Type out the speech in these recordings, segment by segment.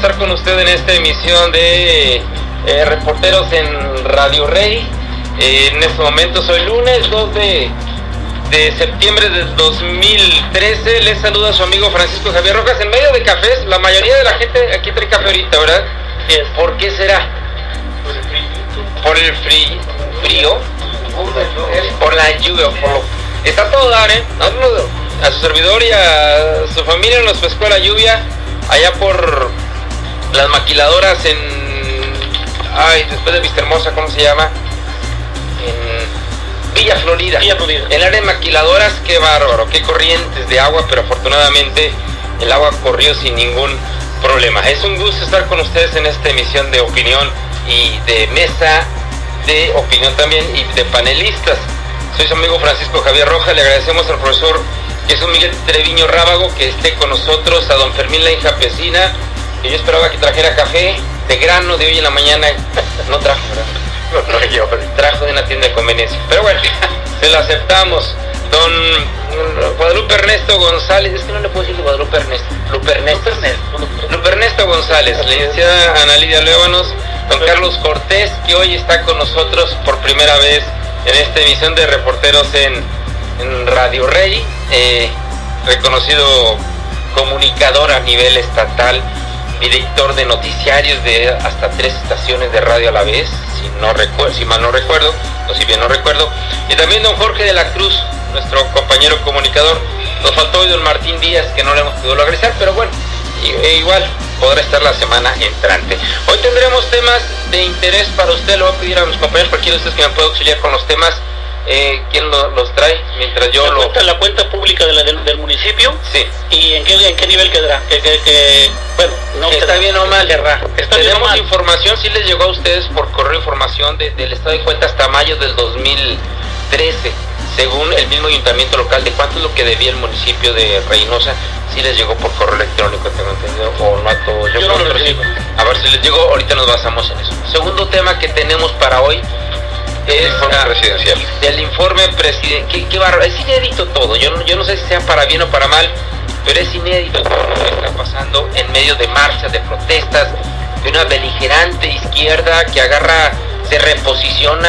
estar con usted en esta emisión de eh, Reporteros en Radio Rey. Eh, en este momento soy lunes 2 de, de septiembre del 2013. Les saluda su amigo Francisco Javier Rojas en medio de cafés. La mayoría de la gente aquí trae café ahorita, ¿verdad? ¿Por qué será? Por el frío. frío. Por la lluvia. Por lo... Está todo dar, ¿eh? A su servidor y a su familia nos pescó la lluvia allá por las maquiladoras en. Ay, después de Vista Hermosa, ¿cómo se llama? En Villa Florida. Villa Florida. El área de maquiladoras, qué bárbaro, qué corrientes de agua, pero afortunadamente el agua corrió sin ningún problema. Es un gusto estar con ustedes en esta emisión de opinión y de mesa de opinión también y de panelistas. Soy su amigo Francisco Javier Roja, le agradecemos al profesor Jesús Miguel Treviño Rábago que esté con nosotros, a don Fermín La Pesina, yo esperaba que trajera café de grano de hoy en la mañana, no trajo, ¿verdad? No, yo, trajo de una tienda de conveniencia. Pero bueno, se lo aceptamos. Don Guadalupe Ernesto González, es que no le puedo decir Guadalupe Ernesto, Lupe Ernesto. Lupe Ernesto González, la licenciada Ana Lidia Luébanos, don Carlos Cortés, que hoy está con nosotros por primera vez en esta emisión de reporteros en, en Radio Rey, eh, reconocido comunicador a nivel estatal, director de noticiarios de hasta tres estaciones de radio a la vez, si no recuerdo, si mal no recuerdo, o si bien no recuerdo, y también don Jorge de la Cruz, nuestro compañero comunicador. Nos faltó hoy don Martín Díaz, que no le hemos podido localizar, pero bueno, e igual podrá estar la semana entrante. Hoy tendremos temas de interés para usted, lo voy a pedir a mis compañeros, cualquiera de ustedes que me pueda auxiliar con los temas. Eh, ¿Quién lo, los trae? Mientras yo la lo... Cuenta, la cuenta pública de la, del, del, municipio. Sí. ¿Y en qué, en qué nivel quedará? Que, que, que, bueno, no ¿Está bien o mal? Está Tenemos mal. información, si les llegó a ustedes por correo información de, del estado de cuenta hasta mayo del 2013 según el mismo ayuntamiento local, de cuánto es lo que debía el municipio de Reynosa, si les llegó por correo electrónico, tengo entendido, o no a todos. Yo, Yo no lo recibo. A ver si les llegó, ahorita nos basamos en eso. Segundo tema que tenemos para hoy el informe presidencial. Del informe presidencial. Qué, qué barro. Es inédito todo. Yo no, yo no sé si sea para bien o para mal, pero es inédito todo lo que está pasando en medio de marchas, de protestas, de una beligerante izquierda que agarra, se reposiciona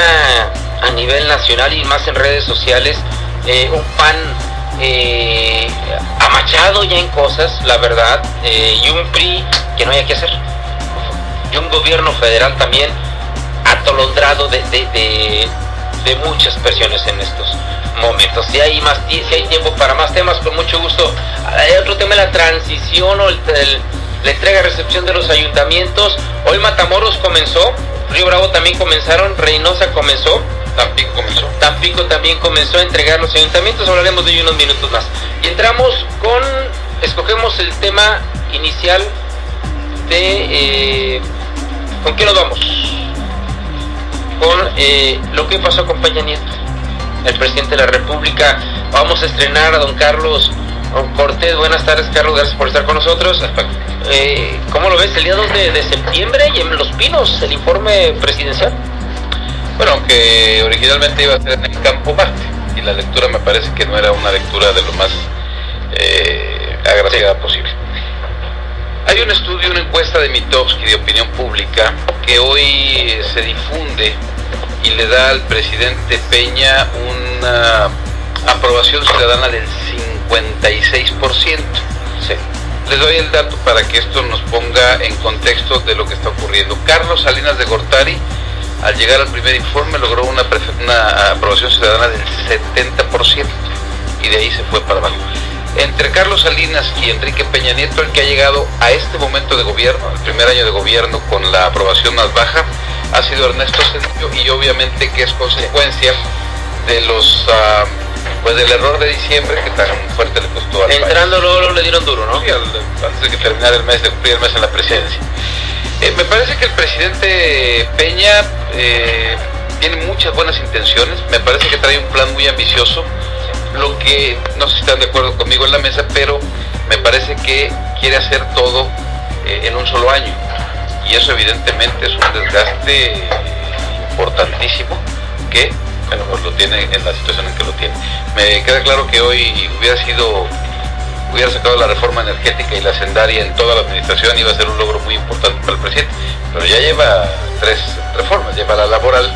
a nivel nacional y más en redes sociales, eh, un pan eh, amachado ya en cosas, la verdad, eh, y un PRI que no hay que hacer. Y un gobierno federal también atolondrado de, de, de, de muchas presiones en estos momentos. Si hay, más, si hay tiempo para más temas, con mucho gusto. Hay otro tema, la transición o el, el, la entrega-recepción de los ayuntamientos. Hoy Matamoros comenzó, Río Bravo también comenzaron, Reynosa comenzó. Tampico comenzó. Tampico también comenzó a entregar los ayuntamientos, hablaremos de ello unos minutos más. Y entramos con, escogemos el tema inicial de, eh, ¿con qué nos vamos? Con eh, lo que pasó con Peña Nieto, el presidente de la República. Vamos a estrenar a don Carlos Cortés. Buenas tardes, Carlos, gracias por estar con nosotros. Eh, ¿Cómo lo ves? El día 2 de, de septiembre y en Los Pinos, el informe presidencial. Bueno, aunque originalmente iba a ser en el campo Marte, y la lectura me parece que no era una lectura de lo más eh, agraciada sí. posible. Hay un estudio, una encuesta de Mitofsky de opinión pública que hoy se difunde y le da al presidente Peña una aprobación ciudadana del 56%. Sí. Les doy el dato para que esto nos ponga en contexto de lo que está ocurriendo. Carlos Salinas de Gortari al llegar al primer informe logró una, una aprobación ciudadana del 70% y de ahí se fue para abajo. Entre Carlos Salinas y Enrique Peña Nieto, el que ha llegado a este momento de gobierno, el primer año de gobierno con la aprobación más baja, ha sido Ernesto Cedillo y obviamente que es consecuencia de los uh, pues del error de diciembre que tan fuerte le costó al Entrando país. luego le dieron duro, ¿no? Sí, al, antes de que terminara el mes, de cumplir el mes en la presidencia. Eh, me parece que el presidente Peña eh, tiene muchas buenas intenciones, me parece que trae un plan muy ambicioso, lo que no sé si están de acuerdo conmigo en la mesa, pero me parece que quiere hacer todo eh, en un solo año y eso evidentemente es un desgaste importantísimo que bueno, pues lo tiene en la situación en que lo tiene. Me queda claro que hoy hubiera sido hubiera sacado la reforma energética y la sendaria en toda la administración, iba a ser un logro muy importante para el presidente. Pero ya lleva tres reformas, lleva la laboral,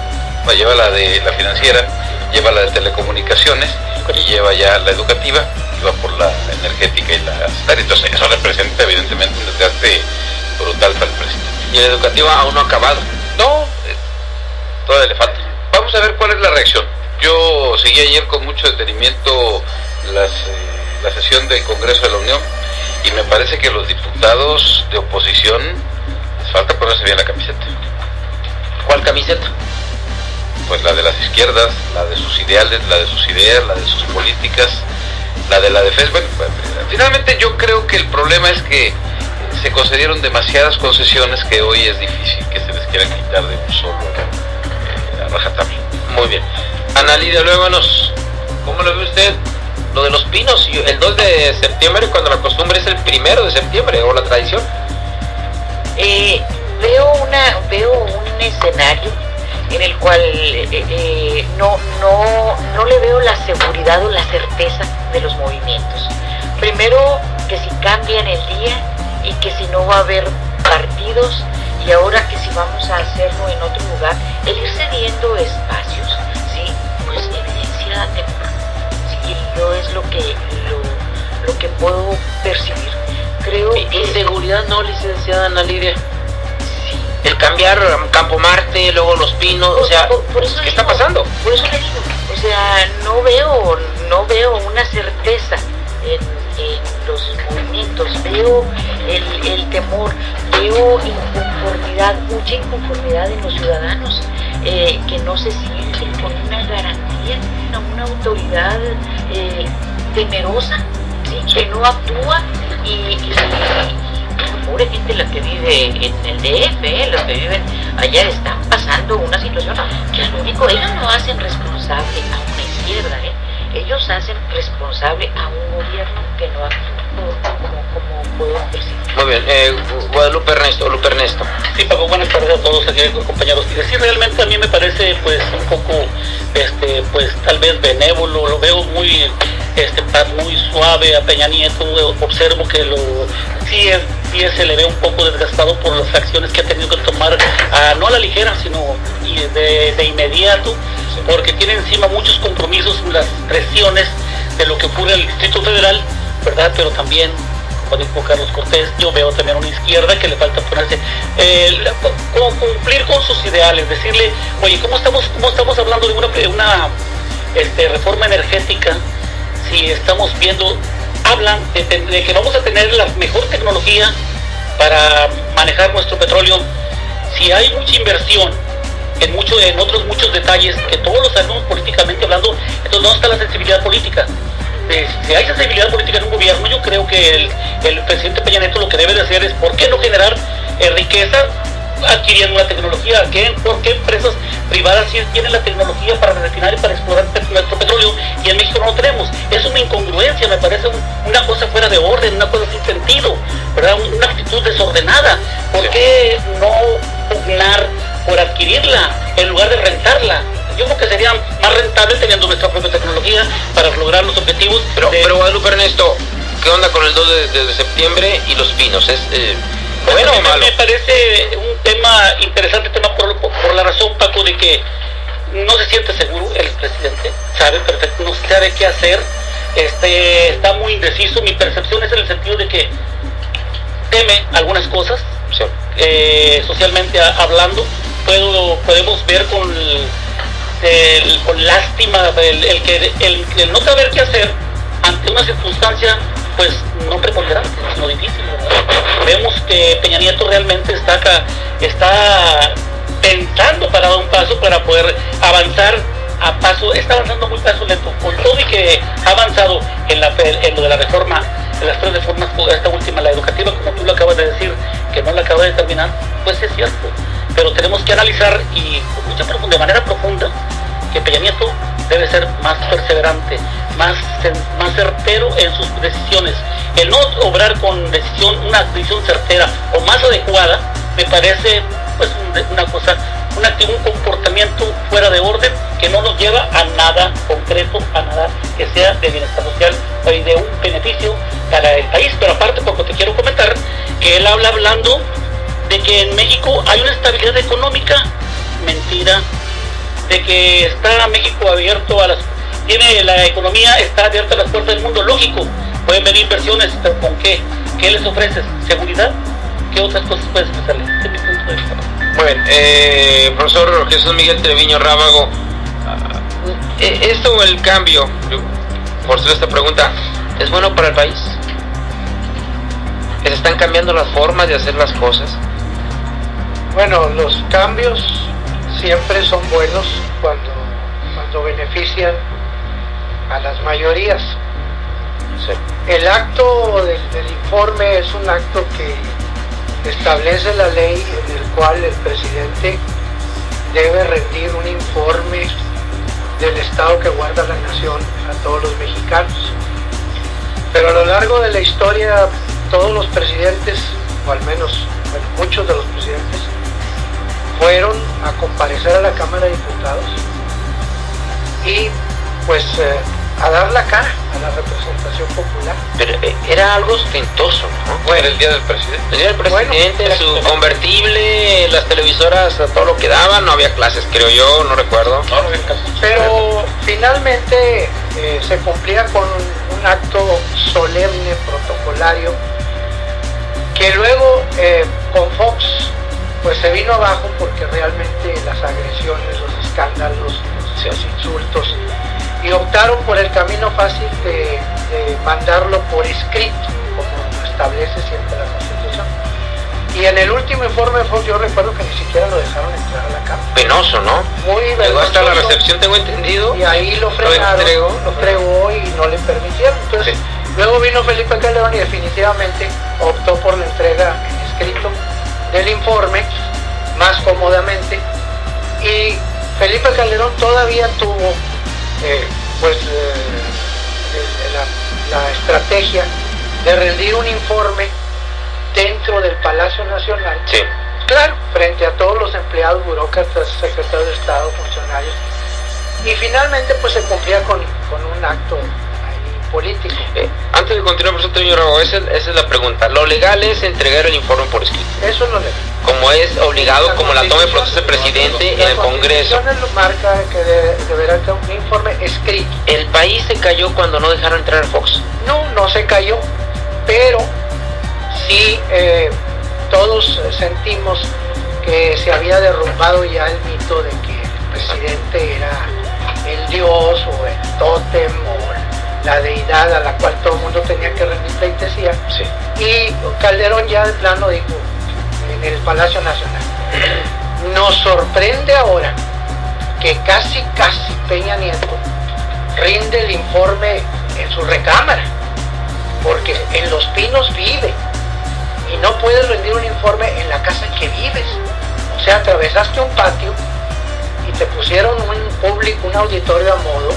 lleva la de la financiera, lleva la de telecomunicaciones y lleva ya la educativa, y va por la energética y la sendaria. Entonces eso representa evidentemente un desgaste brutal para el presidente. Y la educativa aún no ha acabado. No, eh, todavía le falta. Vamos a ver cuál es la reacción. Yo seguí ayer con mucho detenimiento las, eh, la sesión del Congreso de la Unión y me parece que los diputados de oposición les falta ponerse bien la camiseta. ¿Cuál camiseta? Pues la de las izquierdas, la de sus ideales, la de sus ideas, la de sus políticas, la de la defensa. Bueno, pues, finalmente yo creo que el problema es que se concedieron demasiadas concesiones que hoy es difícil que se les quieran quitar de un solo eh, rajatabla. Muy bien. Ana Lidia, luego nos, ¿cómo lo ve usted? Lo de los pinos, el 2 de septiembre, cuando la costumbre es el primero de septiembre, o la tradición. Eh, veo, una, veo un escenario en el cual eh, eh, no, no, no le veo la seguridad o la certeza de los movimientos. Primero, que si cambian el día y que si no va a haber partidos y ahora que si vamos a hacerlo en otro lugar, el ir cediendo espacios, ¿sí? Pues evidencia temor. Sí, yo es lo que, lo, lo que puedo percibir. Creo ¿Y, que... Inseguridad no, licenciada Ana Lidia? Cambiar Campo Marte, luego Los Pinos, o sea, por, por eso ¿qué está pasando? Por eso le digo, o sea, no veo, no veo una certeza en, en los movimientos, veo el, el temor, veo inconformidad, mucha inconformidad en los ciudadanos eh, que no se sienten con una garantía, una, una autoridad eh, temerosa, ¿sí? que no actúa y, y- y pobre gente la que vive en el DF, eh, los que viven allá están pasando una situación que es lo único, ellos no hacen responsable a una izquierda, ¿eh? ellos hacen responsable a un gobierno que no actúa como, como puedo percibir. Muy bien, eh, Guadalupe Ernesto, Lupe Ernesto. Sí, Paco, buenas tardes a todos aquí compañeros. Y sí, realmente a mí me parece pues un poco, este, pues tal vez benévolo, lo veo muy, este, muy suave a Peña Nieto, observo que lo, sí, es, se le ve un poco desgastado por las acciones que ha tenido que tomar, a- no a la ligera, sino de, de inmediato, porque tiene encima muchos compromisos, las presiones de lo que ocurre en el Distrito Federal, ¿verdad? Pero también dijo Carlos Cortés, yo veo también una izquierda que le falta ponerse, eh, cumplir con sus ideales, decirle, oye, ¿cómo estamos, cómo estamos hablando de una, una este, reforma energética si estamos viendo, hablan de, de que vamos a tener la mejor tecnología para manejar nuestro petróleo, si hay mucha inversión en, mucho, en otros muchos detalles que todos lo sabemos políticamente hablando, entonces ¿dónde está la sensibilidad política? Eh, si hay sensibilidad política en un gobierno, yo creo que el, el presidente Peña Nieto lo que debe de hacer es, ¿por qué no generar eh, riqueza adquiriendo una tecnología? ¿Qué, ¿Por qué empresas privadas sí tienen la tecnología para refinar y para explorar nuestro petróleo y en México no lo tenemos? Es una incongruencia, me parece un- una cosa fuera de orden, una cosa sin sentido, ¿verdad? Una actitud desordenada. ¿Por Sí. qué no pugnar por adquirirla en lugar de rentarla? Yo creo que sería más rentable teniendo nuestra propia tecnología para lograr los objetivos. Pero, de- pero Guadalupe Ernesto, ¿qué onda con el 2 de, de septiembre y los pinos? ¿Es eh, bueno o malo? me parece un tema interesante, tema por, por- por la razón, Paco, de que no se siente seguro el presidente, sabe perfecto, no sabe qué hacer, este, está muy indeciso. Mi percepción es en el sentido de que teme algunas cosas, Sí. eh, socialmente hablando, puedo, podemos ver con, el- con lástima el, el que el, el no saber qué hacer ante una circunstancia pues no preponderante, sino difícil. Vemos que Peña Nieto realmente está acá, está pensando para dar un paso para poder avanzar a paso, está avanzando muy paso lento, con todo y que ha avanzado en, la, en lo de la reforma, en las tres reformas, esta última, la educativa, como tú lo acabas de decir, que no la acaba de terminar, pues es cierto, pero tenemos que analizar y de manera profunda que Peña Nieto debe ser más perseverante, más, más certero en sus decisiones. El no obrar con decisión, una decisión certera o más adecuada, me parece pues un- una cosa un, un comportamiento fuera de orden que no nos lleva a nada concreto, a nada que sea de bienestar social y de un beneficio para el país. Pero aparte, porque te quiero comentar que él habla hablando de que en México hay una estabilidad económica, mentira, de que está México abierto a las tiene la economía está abierta a las puertas del mundo lógico. Pueden venir inversiones pero con qué qué les ofreces seguridad qué otras cosas puedes ofrecerle este es mi punto de vista. Muy bien eh, profesor Jesús Miguel Treviño Rábago eh, esto el cambio por ser esta pregunta es bueno para el país se están cambiando las formas de hacer las cosas bueno los cambios siempre son buenos cuando, cuando benefician a las mayorías. El acto del, informe es un acto que establece la ley en el cual el presidente debe rendir un informe del estado que guarda la nación a todos los mexicanos. Pero a lo largo de la historia todos los presidentes, o al menos muchos de los presidentes, fueron a comparecer a la Cámara de Diputados y pues eh, a dar la cara a la representación popular. Pero eh, era algo ostentoso, ¿no? Bueno, el día del presidente. El día del presidente, bueno, su convertible, las televisoras, todo lo que daban, no había clases, creo yo, no recuerdo. No, no había clases. Pero finalmente eh, se cumplía con un, un, acto solemne, protocolario, que luego eh, con Fox pues se vino abajo porque realmente las agresiones, los escándalos, los, los insultos, y optaron por el camino fácil de, de, mandarlo por escrito, como establece siempre la Constitución. Y en el último informe yo recuerdo que ni siquiera lo dejaron entrar a la Cámara. Penoso, ¿no? Muy Llegó hasta la recepción, tengo entendido. Y ahí lo frenaron, lo entregó, lo entregó y no le permitieron. Entonces, Sí. luego vino Felipe Calderón y definitivamente optó por la entrega en escrito del informe más cómodamente. Y Felipe Calderón todavía tuvo eh, pues eh, el- la, la estrategia de rendir un informe dentro del Palacio Nacional Sí. Claro, frente a todos los empleados, burócratas, secretarios de Estado, funcionarios. Y finalmente pues se cumplía con, con un acto político. Eh, antes de continuar, profesor Rábago, esa, esa es la pregunta. Lo legal es entregar el informe por escrito, Eso es lo legal. como es obligado, como la toma de protesta del presidente en el Congreso. Constitución marca que de- deberá ser un informe escrito. El país se cayó cuando no dejaron entrar a Fox. No, no se cayó, pero sí eh, todos sentimos que se había derrumbado ya el mito de que el presidente era el dios o el tótem o la deidad a la cual todo el mundo tenía que rendir pleitesía. Sí. Y Calderón ya de plano dijo en el Palacio Nacional, nos sorprende ahora que casi, casi Peña Nieto rinde el informe en su recámara, porque en Los Pinos vive y no puedes rendir un informe en la casa en que vives. O sea, atravesaste un patio y te pusieron un público, un auditorio a modo,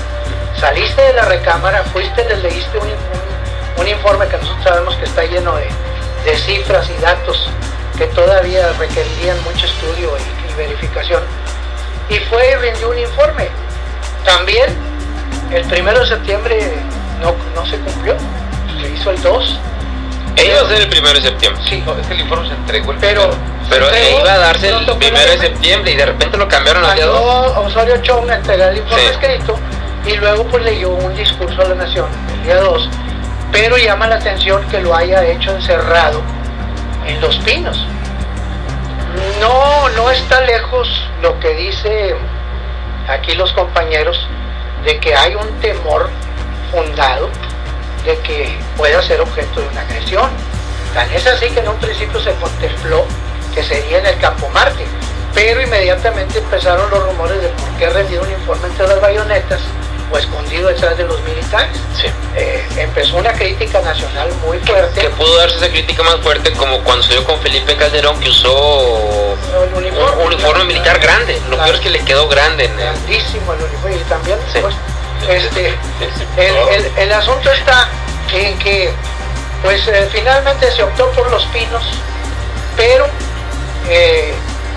saliste de la recámara, fuiste, le leíste un, un- un informe que nosotros sabemos que está lleno de, de cifras y datos que todavía requerirían mucho estudio y, y verificación. Y fue y rindió un informe. También el primero de septiembre no, no se cumplió, se hizo el 2. Ellos ser el primero de septiembre. Sí, No, es que el informe se entregó el pero, Pero iba a darse el primero de septiembre y de repente lo cambiaron al día 2. Mandó Osorio Chong a entregar el informe Sí. escrito y luego pues leyó un discurso a la nación el día 2, pero llama la atención que lo haya hecho encerrado en Los Pinos. No, no está lejos lo que dice aquí los compañeros de que hay un temor fundado de que pueda ser objeto de una agresión. Tan es así que en un principio se contempló que sería en el Campo Marte, pero inmediatamente empezaron los rumores de por qué rendió un informe entre las bayonetas o escondido detrás de los militares. Sí. Eh, empezó una crítica nacional muy fuerte. Que pudo darse esa crítica más fuerte como cuando se dio con Felipe Calderón que usó El uniforme, un uniforme claro, militar grande. Lo Claro. peor es que le quedó grande grandísimo el uniforme y también Sí. pues, este el, el- el asunto está en que pues eh, finalmente se optó por los pinos pero eh,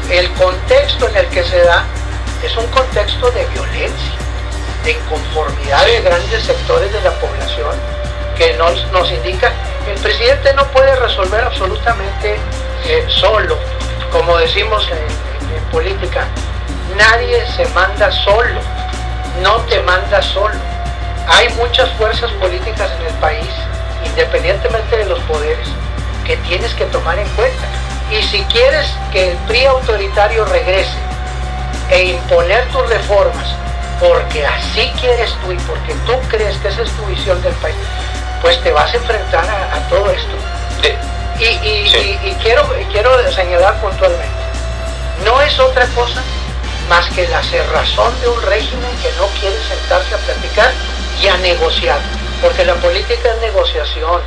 el contexto en el que se da es un contexto de violencia, de inconformidad de grandes sectores de la población que nos, nos indica el presidente no puede resolver absolutamente eh, solo, como decimos en, en política, nadie se manda solo, no te manda solo. Hay muchas fuerzas políticas en el país, independientemente de los poderes, que tienes que tomar en cuenta. Y si quieres que el PRI autoritario regrese e imponer tus reformas, porque así quieres tú y porque tú crees que esa es tu visión del país, pues te vas a enfrentar a, a todo esto. Y, y- Sí. y- y quiero, y quiero señalar puntualmente, no es otra cosa más que la cerrazón de un régimen que no quiere sentarse a platicar y a negociar. Porque la política es negociación,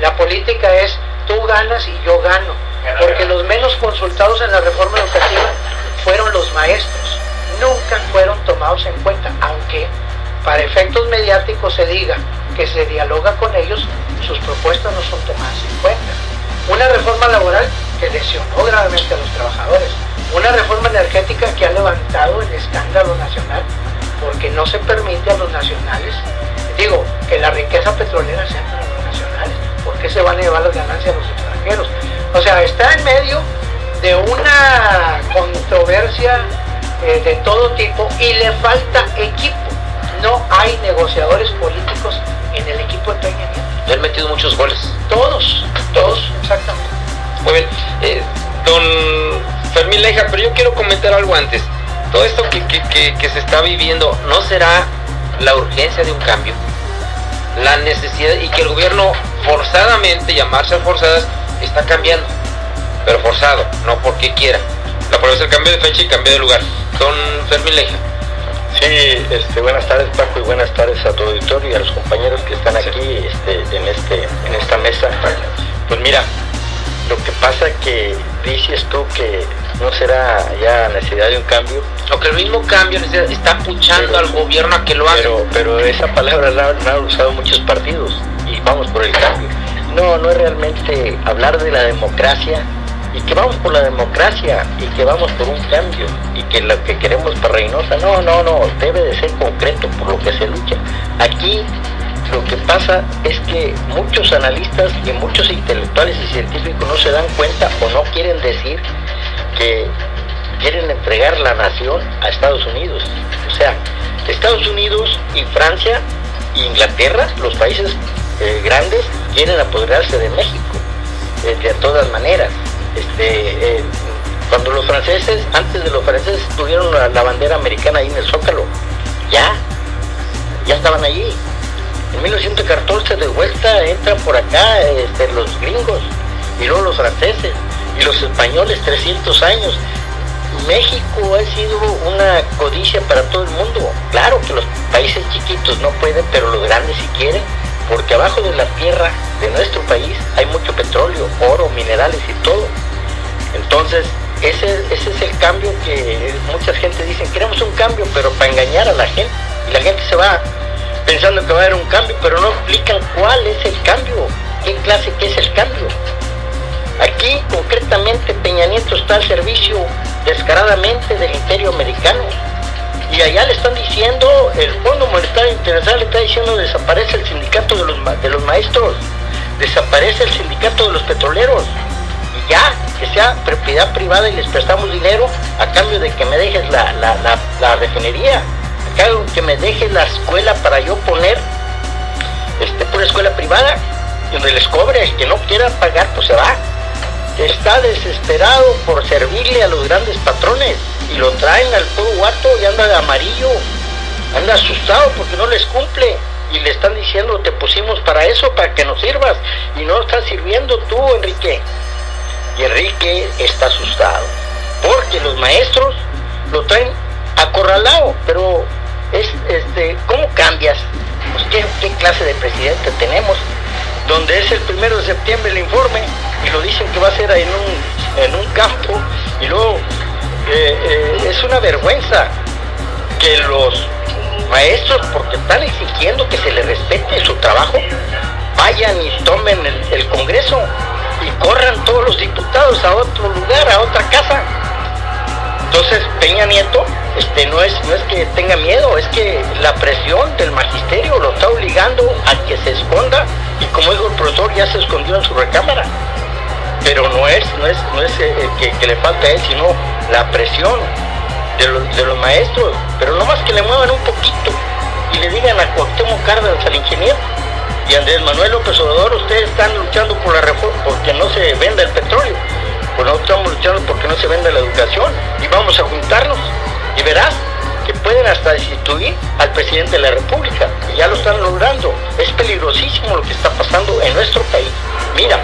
la política es tú ganas y yo gano. Porque los menos consultados en la reforma educativa fueron los maestros, nunca fueron tomados en cuenta, aunque para efectos mediáticos se diga que se dialoga con ellos, sus propuestas no son tomadas en cuenta. Una reforma laboral que lesionó gravemente a los trabajadores. Una reforma energética que ha levantado el escándalo nacional porque no se permite a los nacionales, digo, que la riqueza petrolera sea para los nacionales. ¿Por qué se van a llevar las ganancias a los extranjeros? O sea, está en medio de una controversia eh, de todo tipo y le falta equipo. No hay negociadores políticos en el equipo de Peña Nieto. Le han metido muchos goles. Todos, todos, exactamente. Muy bien. Eh, don Fermín Leija, pero yo quiero comentar algo antes. Todo esto que, que- que- que se está viviendo, ¿no será la urgencia de un cambio? La necesidad y que el gobierno forzadamente, marchas forzadas, está cambiando. Pero forzado, no porque quiera. La prueba es el cambio de fecha y cambio de lugar. Don Fermín Leija. Sí, este, buenas tardes Paco y buenas tardes a tu auditorio y a los compañeros que están aquí este, en, este, en esta mesa. Pues mira, lo que pasa que dices tú que no será ya necesidad de un cambio, Lo que el mismo cambio está puchando Pero- al gobierno a que lo haga. pero, pero esa palabra la, la han usado muchos partidos y vamos por el cambio. No, no es realmente hablar de la democracia y que vamos por la democracia y que vamos por un cambio y que lo que queremos para Reynosa, no, no, no, debe de ser concreto por lo que se lucha. Aquí lo que pasa es que muchos analistas y muchos intelectuales y científicos no se dan cuenta o no quieren decir que quieren entregar la nación a Estados Unidos. O sea, Estados Unidos y Francia e Inglaterra, los países eh, grandes, quieren apoderarse de México, eh, de todas maneras. Este, eh, cuando los franceses, antes de los franceses, tuvieron la, bandera americana ahí en el Zócalo, ya, ya estaban allí. En 1914 de vuelta entran por acá este, los gringos y luego los franceses y los españoles 300 años. México ha sido una codicia para todo el mundo. Claro que los países chiquitos no pueden, pero los grandes sí quieren, porque abajo de la tierra de nuestro país hay mucho petróleo, oro, minerales y todo. Entonces, ese, es el cambio que mucha gente dice, queremos un cambio, pero para engañar a la gente. Y la gente se va pensando que va a haber un cambio, pero no explican cuál es el cambio, qué clase que es el cambio. Aquí concretamente Peña Nieto está al servicio descaradamente del imperio americano. Y allá le están diciendo, el Fondo Monetario Internacional le está diciendo desaparece el sindicato de los, de los maestros, desaparece el sindicato de los petroleros. Y ya, que sea propiedad privada y les prestamos dinero a cambio de que me dejes la, la, la, la refinería, a cambio de que me dejes la escuela para yo poner este, pura escuela privada, donde les cobre, el que no quiera pagar, pues se va. Está desesperado por servirle a los grandes patrones y lo traen al puro guato y anda de amarillo, anda asustado porque no les cumple y le están diciendo te pusimos para eso, para que nos sirvas y no estás sirviendo tú, Enrique. Y Enrique está asustado porque los maestros lo traen acorralado, pero es este, ¿cómo cambias? Pues, ¿qué, qué clase de presidente tenemos? Donde es el primero de septiembre el informe y lo dicen que va a ser en un, en un campo y luego eh, eh, es una vergüenza que los maestros, porque están exigiendo que se les respete su trabajo, vayan y tomen el, Congreso y corran todos los diputados a otro lugar, a otra casa. Entonces, Peña Nieto este, no, es, no es que tenga miedo, es que la presión del magisterio lo está obligando a que se esconda y como dijo el profesor, ya se escondió en su recámara. Pero no es, no es, no es eh, que, que le falta a él, sino la presión de los, de los maestros. Pero no más que le muevan un poquito y le digan a Cuauhtémoc Cárdenas, al ingeniero, y Andrés Manuel López Obrador, ustedes están luchando por la reforma, porque no se venda el petróleo. Pues nosotros estamos luchando porque no se venda la educación y vamos a juntarnos y verás que pueden hasta destituir al presidente de la República y ya lo están logrando. Es peligrosísimo lo que está pasando en nuestro país. Mira,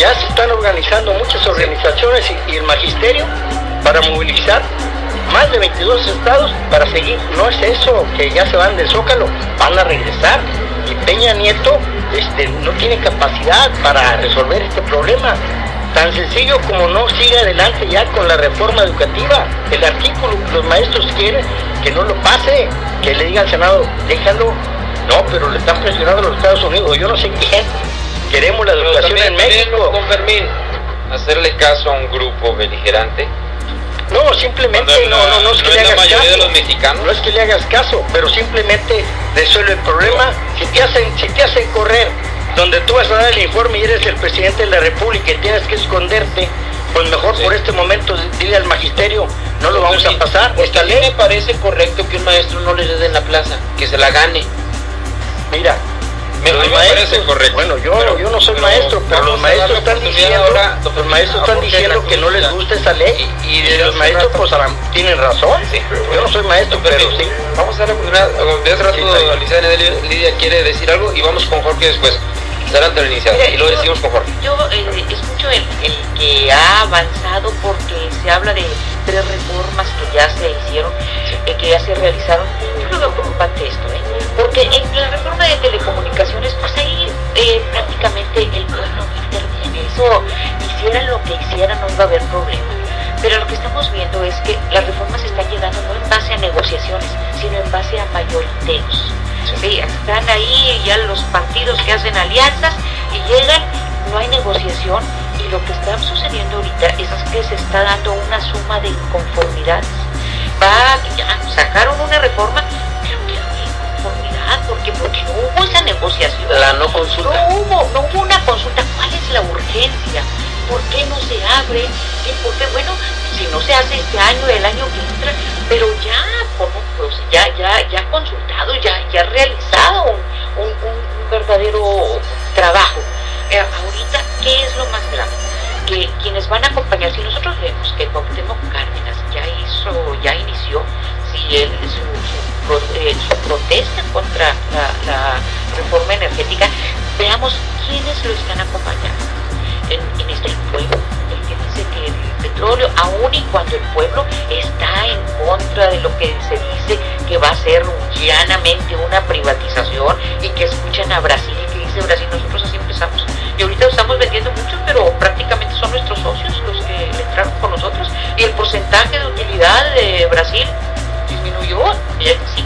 ya se están organizando muchas organizaciones y, el magisterio para movilizar más de 22 estados para seguir. No es eso, que ya se van del Zócalo, van a regresar. Y Peña Nieto este, no tiene capacidad para resolver este problema. Tan sencillo como no sigue adelante ya con la reforma educativa. El artículo que los maestros quieren que no lo pase, que le diga al Senado, déjalo. No, pero le están presionando a los Estados Unidos, yo no sé quién. Queremos la Pero educación en México. con Fermín, hacerle caso a un grupo beligerante. No, simplemente no, no, no es que no le hagas caso. de los mexicanos. No es que le hagas caso, pero simplemente resuelve el problema. Si te hacen, si te hacen correr, donde tú vas a dar el informe y eres el presidente de la República y tienes que esconderte, pues mejor Sí. por este momento dile al magisterio, no lo vamos a pasar, esta ley. me parece correcto que un maestro no le dé en la plaza, que se la gane. Mira, Me, a mí los me parece maestros- correcto. Bueno, yo, Pero- yo no soy pero maestro, pero los maestros están diciendo, ahora, los doctor, maestros a están Jorge diciendo que no les gusta esa ley Y- y los maestros rato- pues tienen razón. Sí. Yo no soy maestro, pero sí. Vamos a darle oportunidad. De hace rato, Sí, Lidia, quiere decir algo y vamos con Jorge después. Adelante, iniciado. Y lo decimos con Jorge. Yo eh, escucho el, el que ha avanzado porque se habla de tres reformas que ya se hicieron, eh, que ya se realizaron. Yo lo veo preocupante esto, ¿eh? Porque en la reforma de telecomunicaciones, pues ahí eh, prácticamente el pueblo no interviene. Eso, hicieran lo que hicieran, no iba a haber problema. Pero lo que estamos viendo es que las reformas están llegando no en base a negociaciones, sino en base a mayoriteos. Sí, están ahí ya los partidos que hacen alianzas y llegan, no hay negociación y lo que está sucediendo ahorita es que se está dando una suma de inconformidades. Va, ya sacaron una reforma, porque no hubo esa negociación. La no consulta. No hubo, no hubo una consulta. ¿Cuál es la urgencia? ¿Por qué no se abre? ¿Y por qué? Bueno, si no se hace este año, el año que entra, pero ya, como, pues, ya, ya, ya consultado, ya, ya realizado un, un- verdadero trabajo. Eh, ahorita, ¿qué es lo más grave? Que quienes van a acompañar, si nosotros vemos que Cuauhtémoc Cárdenas ya hizo, ya inició, si él, su, su su protesta contra la, reforma energética, veamos quiénes lo están acompañando. En, en este pueblo, el que dice que el petróleo, aun y cuando el pueblo está en contra de lo que se dice que va a ser llanamente una privatización y que escuchan a Brasil y que dice Brasil, nosotros así empezamos. Y ahorita estamos vendiendo mucho, pero prácticamente son nuestros socios los que entraron con nosotros. Y el porcentaje de utilidad de Brasil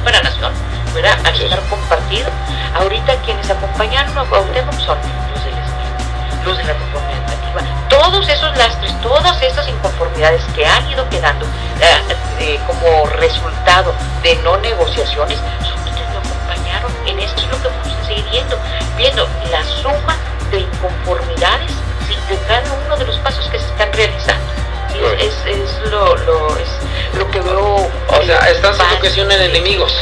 para Nación, ¿verdad? Al estar compartido. Ahorita quienes acompañaron a Cuauhtémoc son los del Estado, los de la reforma educativa. Todos esos lastres, todas esas inconformidades que han ido quedando eh, eh, como resultado de no negociaciones, son quienes lo acompañaron en esto, es lo que vamos a seguir viendo, viendo la suma de inconformidades sí, de cada uno de los pasos que se están realizando. Sí, es, es, es lo, lo- es lo que veo. O sea, están siendo que son enemigos.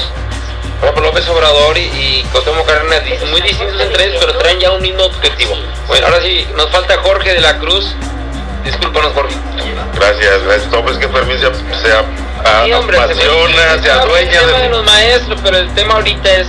Por ejemplo, López Obrador y, y di- muy distintos entre ellos, pero traen ya un mismo objetivo. Bueno, ahora sí, nos falta Jorge de la Cruz. Discúlpanos, Jorge. Gracias, gracias. No, pues que Fermín se, se a- Sí, hombre, se apasiona, se Claro, adueña el tema de... los maestros, pero el tema ahorita es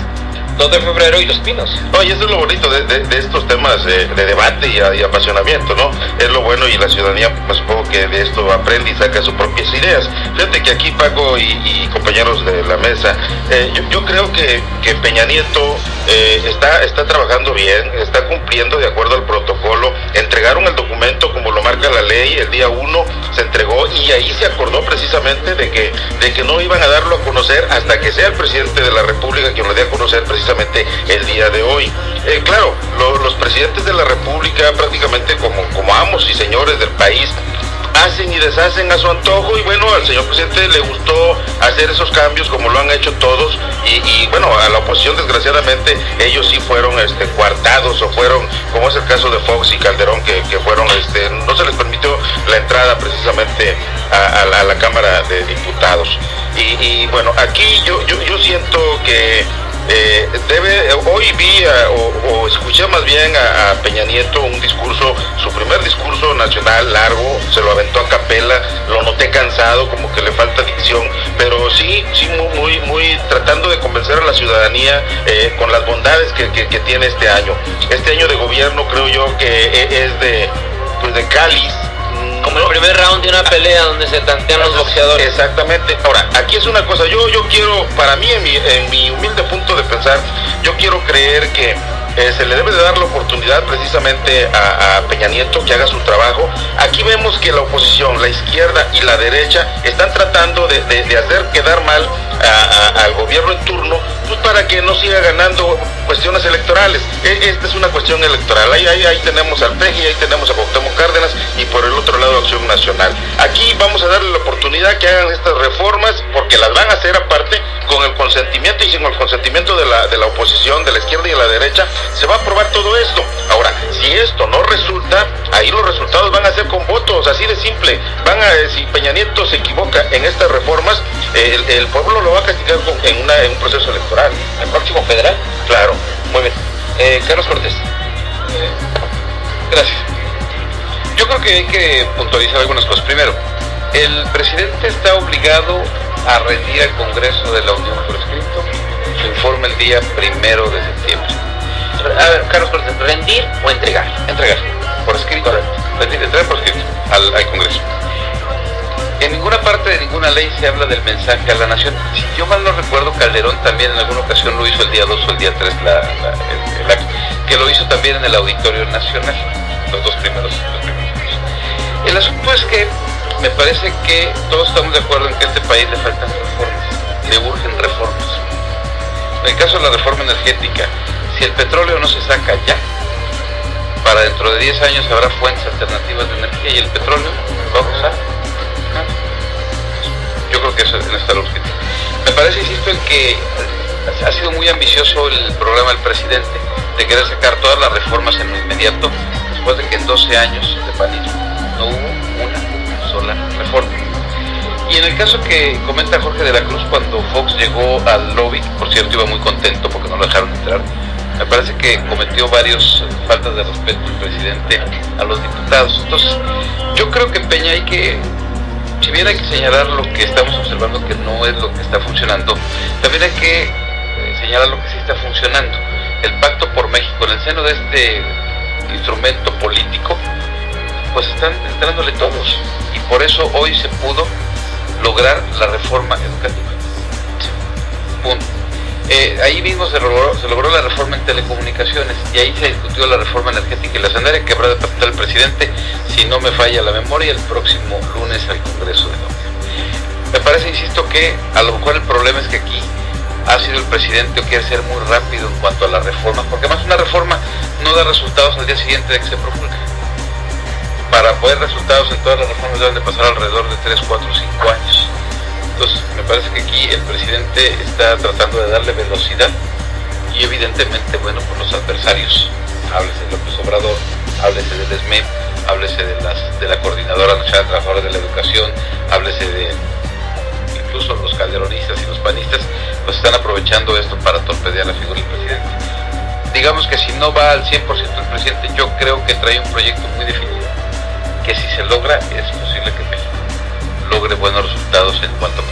2 de febrero y los pinos. No, y eso es lo bonito de, de- de estos temas de, de debate y, apasionamiento, ¿no? Es lo bueno y la ciudadanía, pues supongo que de esto aprende y saca sus propias ideas. Fíjate que aquí Paco y, y compañeros de la mesa, eh, yo, creo que Peña Nieto eh, está, está trabajando bien, está cumpliendo de acuerdo al protocolo. Entregaron el documento como lo marca la ley, el día 1 se entregó y ahí se acordó precisamente de que, de que no iban a darlo a conocer hasta que sea el presidente de la República quien lo dé a conocer precisamente el día de hoy. Eh, claro, lo- los presidentes de la República prácticamente como, como amos y señores del país hacen y deshacen a su antojo y bueno, al señor presidente le gustó hacer esos cambios como lo han hecho todos y, bueno, a la oposición desgraciadamente ellos sí fueron este, coartados o fueron, como es el caso de Fox y Calderón, que, fueron, este, no se les permitió la entrada precisamente a, la, Cámara de Diputados. Y, bueno, aquí yo, yo, siento que eh, debe, hoy vi o, escuché más Peña Nieto un discurso, su primer discurso nacional largo, se lo aventó a capela, lo noté cansado, como que le falta dicción, pero sí, sí muy, muy, tratando de convencer a la ciudadanía eh, con las bondades que, tiene este año. Este año de gobierno creo yo que e, es de, pues de cáliz, como el primer round de una pelea donde se tantean los boxeadores. Exactamente. Ahora, aquí es una cosa, yo, yo quiero, para mí, en mi, en mi humilde punto de pensar, yo quiero creer que eh, se le debe de dar la oportunidad precisamente a, Peña Nieto que haga su trabajo. Aquí vemos que la oposición, la izquierda y la derecha están tratando de, hacer quedar mal al gobierno en turno pues para que no siga ganando cuestiones electorales. E, esta es una cuestión electoral. Ahí, ahí, ahí tenemos al PEGI, ahí tenemos a Cuauhtémoc Cárdenas y por el otro lado Acción Nacional. Aquí vamos a darle la oportunidad que hagan estas reformas porque las van a hacer aparte con el consentimiento y sin el consentimiento de la, de la oposición, de la izquierda y de la derecha, se va a aprobar todo esto. Ahora, si esto no resulta, ahí los resultados van a ser con votos, así de simple. Van a, si Peña Nieto se equivoca en estas reformas, el, pueblo lo va a castigar en, una, en un proceso electoral. ¿El próximo federal? Claro. Muy bien. Eh, Carlos Cortés. gracias. Yo creo que hay que puntualizar algunas cosas. Primero, el presidente está obligado a rendir al Congreso de la Unión por escrito su informe el día primero de septiembre. A ver, Carlos Cortés, ¿rendir o entregar? Entregar, por escrito. Rendir, entregar por escrito al, al Congreso. En ninguna parte de ninguna ley se habla del mensaje a la nación. Si yo mal no recuerdo, Calderón también en alguna ocasión lo hizo el día 2 o el día 3, la, el, acto, que lo hizo también en el Auditorio Nacional, los dos primeros, los El asunto es que me parece que todos estamos de acuerdo en que a este país le faltan reformas, le urgen reformas. En el caso de la reforma energética, si el petróleo no se saca ya, para dentro de 10 años habrá fuentes alternativas de energía y el petróleo va a creo que eso en esta lógica. Me parece, insisto, en que ha sido muy ambicioso el programa del presidente de querer sacar todas las reformas en lo inmediato, después de que en 12 años de panismo no hubo una sola reforma. Y en el caso que comenta Jorge de la Cruz, cuando Fox llegó al lobby, por cierto iba muy contento porque no lo dejaron entrar, me parece que cometió varios faltas de respeto el presidente a los diputados. Entonces, yo creo que Peña hay que si bien hay que señalar lo que estamos observando que no es lo que está funcionando, también hay que eh, señalar lo que sí está funcionando. El pacto por México en el seno de este instrumento político, pues están entrándole todos. Y por eso hoy se pudo lograr la reforma educativa. Punto. Eh, ahí mismo se logró, la reforma en telecomunicaciones y ahí se discutió la reforma energética y la sanitaria que habrá de presentar el presidente, si no me falla la memoria, el próximo lunes al Congreso de Unión. Me parece, insisto, que a lo mejor el problema es que aquí ha sido el presidente o quiere ser muy rápido en cuanto a la reforma, porque además una reforma no da resultados al día siguiente de que se promulgue. Para poder resultados en todas las reformas deben de pasar alrededor de 3, 4, 5 años. Entonces, me parece que aquí el presidente está tratando de darle velocidad y evidentemente, bueno, por los adversarios. Háblese de López Obrador, háblese del SMEP, háblese de, las, de la Coordinadora Nacional de Trabajadores de la Educación, háblese de incluso los calderonistas y los panistas, pues están aprovechando esto para torpedear la figura del presidente. Digamos que si no va al 100% el presidente, yo creo que trae un proyecto muy definido, que si se logra es posible que logre buenos resultados en cuanto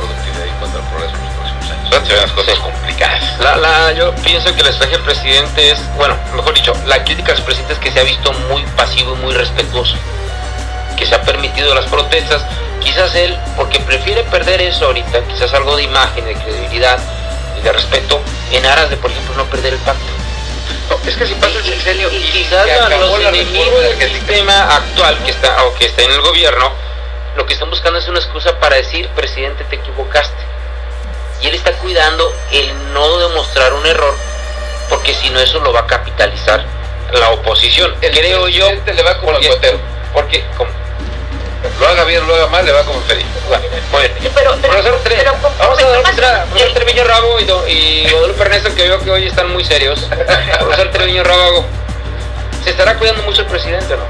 La, la, yo pienso que la estrategia del presidente es, bueno, mejor dicho, la crítica del presidente es que se ha visto muy pasivo y muy respetuoso, que se ha permitido las protestas, quizás él, porque prefiere perder eso ahorita, quizás algo de imagen, de credibilidad y de respeto, en aras de, por ejemplo, no perder el pacto. No, es que si pasa el sexenio y, quizás los enemigos del sistema actual que está o que está en el gobierno lo que están buscando es una excusa para decir, presidente, te equivocaste. Y él está cuidando el no demostrar un error, porque si no eso lo va a capitalizar la oposición. El Creo yo. le va como porque, porque como, Lo haga bien o lo haga mal, le va como feria. Bueno. Sí, pero, pero, Profesor, Tre- pero con- vamos a dar. Profesor Treviño Rabo y, do- y Guadalupe Ernesto, que veo que hoy están muy serios. Profesor Treviño Rábago, ¿se estará cuidando mucho el presidente o no?